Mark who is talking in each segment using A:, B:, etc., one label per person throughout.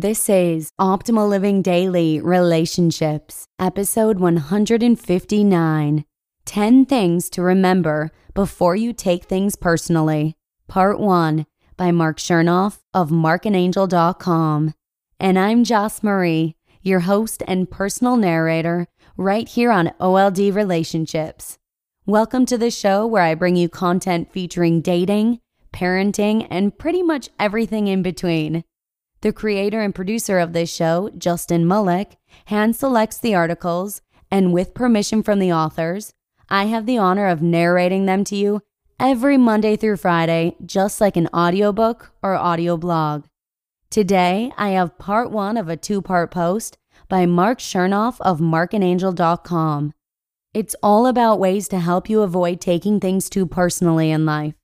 A: This is Optimal Living Daily Relationships, episode 159 10 Things to Remember Before You Take Things Personally, Part 1 by Marc Chernoff of marcandangel.com. And I'm Joss Marie, your host and personal narrator, right here on OLD Relationships. Welcome to the show where I bring you content featuring dating, parenting, and pretty much everything in between. The creator and producer of this show, Justin Malik, hand selects the articles, and with permission from the authors, I have the honor of narrating them to you every Monday through Friday, just like an audiobook or audio blog. Today, I have part one of a two part post by Marc Chernoff of marcandangel.com. It's all about ways to help you avoid taking things too personally in life.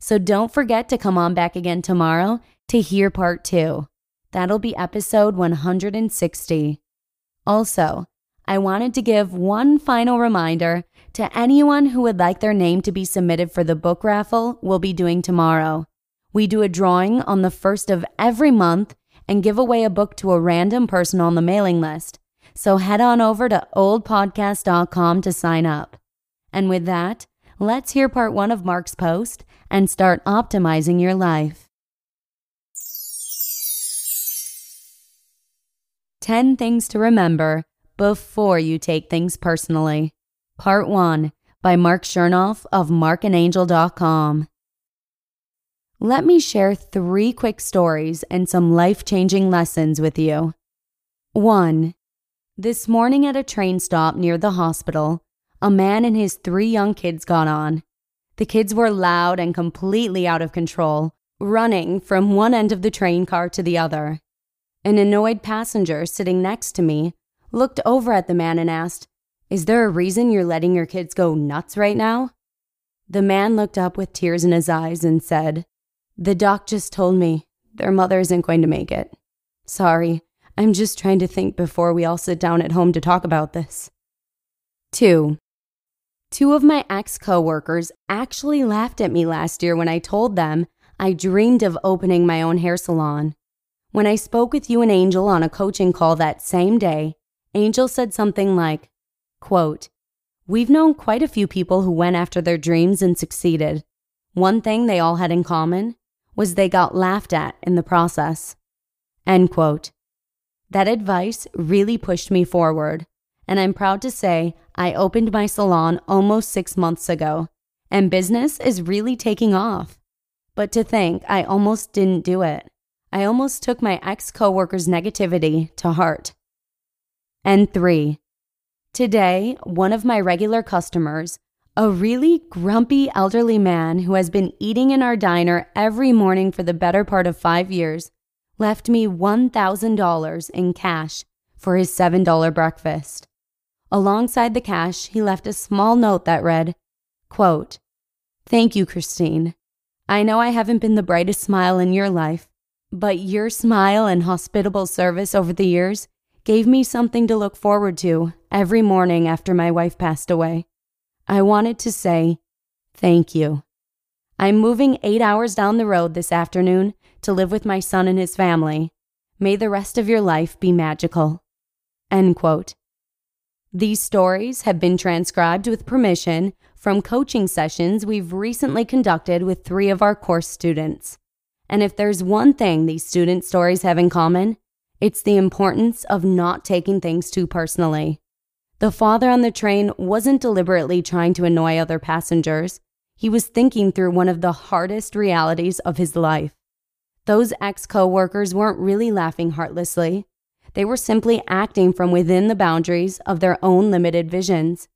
A: So don't forget to come on back again tomorrow to hear part two. That'll be episode 160. Also, I wanted to give one final reminder to anyone who would like their name to be submitted for the book raffle we'll be doing tomorrow. We do a drawing on the first of every month and give away a book to a random person on the mailing list. So head on over to oldpodcast.com to sign up. And with that, let's hear part one of Marc's post and start optimizing your life. 10 Things to Remember Before You Take Things Personally. Part 1 by Marc Chernoff of marcandangel.com. Let me share three quick stories and some life changing lessons with you. 1. This morning at a train stop near the hospital, a man and his three young kids got on. The kids were loud and completely out of control, running from one end of the train car to the other. An annoyed passenger sitting next to me looked over at the man and asked, Is there a reason you're letting your kids go nuts right now? The man looked up with tears in his eyes and said, The doc just told me their mother isn't going to make it. Sorry, I'm just trying to think before we all sit down at home to talk about this. 2. Two of my ex coworkers actually laughed at me last year when I told them I dreamed of opening my own hair salon. When I spoke with you and Angel on a coaching call that same day, Angel said something like, quote, We've known quite a few people who went after their dreams and succeeded. One thing they all had in common was they got laughed at in the process. End quote. That advice really pushed me forward, and I'm proud to say I opened my salon almost six months ago, and business is really taking off. But to think I almost didn't do it. I almost took my ex coworker's negativity to heart. And three, today, one of my regular customers, a really grumpy elderly man who has been eating in our diner every morning for the better part of five years, left me $1,000 in cash for his $7 breakfast. Alongside the cash, he left a small note that read, quote, Thank you, Christine. I know I haven't been the brightest smile in your life, but your smile and hospitable service over the years gave me something to look forward to every morning after my wife passed away. I wanted to say thank you. I'm moving eight hours down the road this afternoon to live with my son and his family. May the rest of your life be magical. End quote. These stories have been transcribed with permission from coaching sessions we've recently conducted with three of our course students. And if there's one thing these student stories have in common, it's the importance of not taking things too personally. The father on the train wasn't deliberately trying to annoy other passengers. He was thinking through one of the hardest realities of his life. Those ex coworkers weren't really laughing heartlessly. They were simply acting from within the boundaries of their own limited visions.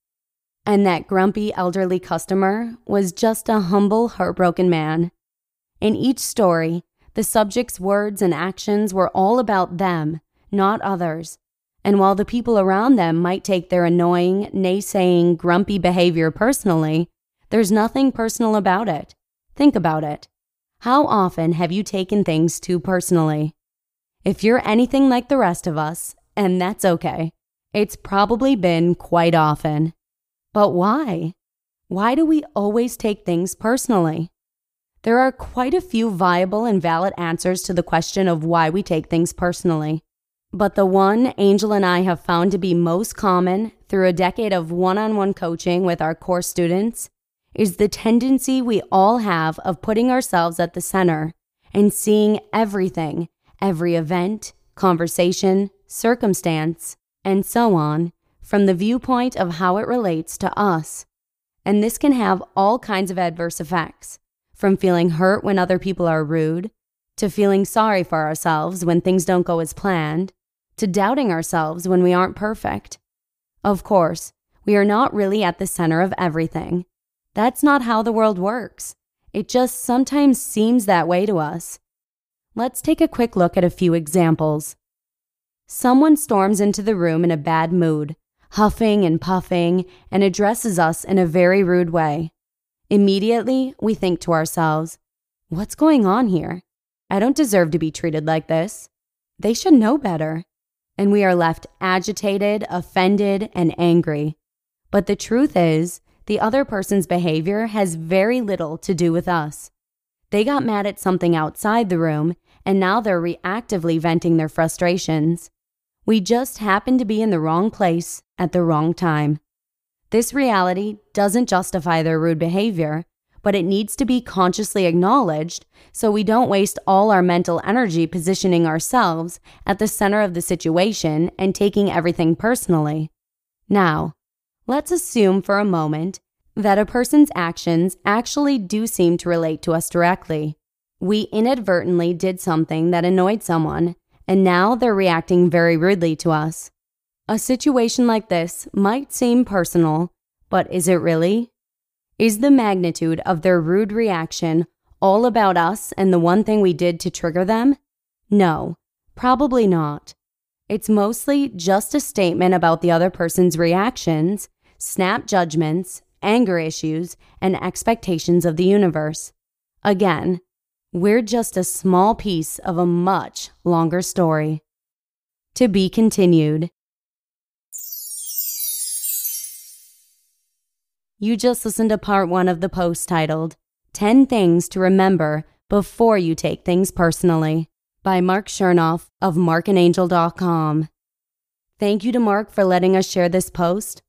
A: And that grumpy elderly customer was just a humble, heartbroken man in each story, the subject's words and actions were all about them, not others. And while the people around them might take their annoying, naysaying, grumpy behavior personally, there's nothing personal about it. Think about it. How often have you taken things too personally? If you're anything like the rest of us, and that's okay, it's probably been quite often. But why? Why do we always take things personally? There are quite a few viable and valid answers to the question of why we take things personally. But the one Angel and I have found to be most common through a decade of one on one coaching with our core students is the tendency we all have of putting ourselves at the center and seeing everything, every event, conversation, circumstance, and so on from the viewpoint of how it relates to us. And this can have all kinds of adverse effects from feeling hurt when other people are rude, to feeling sorry for ourselves when things don't go as planned, to doubting ourselves when we aren't perfect. Of course, we are not really at the center of everything. That's not how the world works. It just sometimes seems that way to us. Let's take a quick look at a few examples. Someone storms into the room in a bad mood, huffing and puffing, and addresses us in a very rude way. Immediately, we think to ourselves, What's going on here? I don't deserve to be treated like this. They should know better. And we are left agitated, offended, and angry. But the truth is, the other person's behavior has very little to do with us. They got mad at something outside the room, and now they're reactively venting their frustrations. We just happen to be in the wrong place at the wrong time. This reality doesn't justify their rude behavior, but it needs to be consciously acknowledged so we don't waste all our mental energy positioning ourselves at the center of the situation and taking everything personally. Now, let's assume for a moment that a person's actions actually do seem to relate to us directly. We inadvertently did something that annoyed someone, and now they're reacting very rudely to us. A situation like this might seem personal, but is it really? Is the magnitude of their rude reaction all about us and the one thing we did to trigger them? No, probably not. It's mostly just a statement about the other person's reactions, snap judgments, anger issues, and expectations of the universe. Again, we're just a small piece of a much longer story. To be continued. You just listened to part one of the post titled 10 Things to Remember Before You Take Things Personally by Marc Chernoff of marcandangel.com. Thank you to Marc for letting us share this post.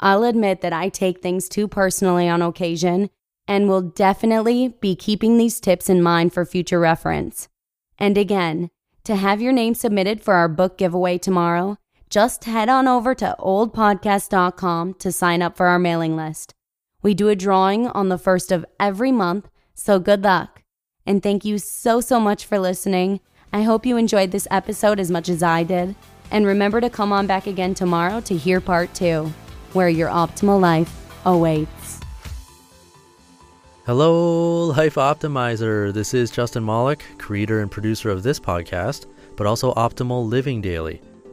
A: I'll admit that I take things too personally on occasion and will definitely be keeping these tips in mind for future reference. And again, to have your name submitted for our book giveaway tomorrow, just head on over to oldpodcast.com to sign up for our mailing list. We do a drawing on the first of every month, so good luck. And thank you so, so much for listening. I hope you enjoyed this episode as much as I did. And remember to come on back again tomorrow to hear part two, where your optimal life awaits.
B: Hello, Life Optimizer. This is Justin Malik, creator and producer of this podcast, but also Optimal Living Daily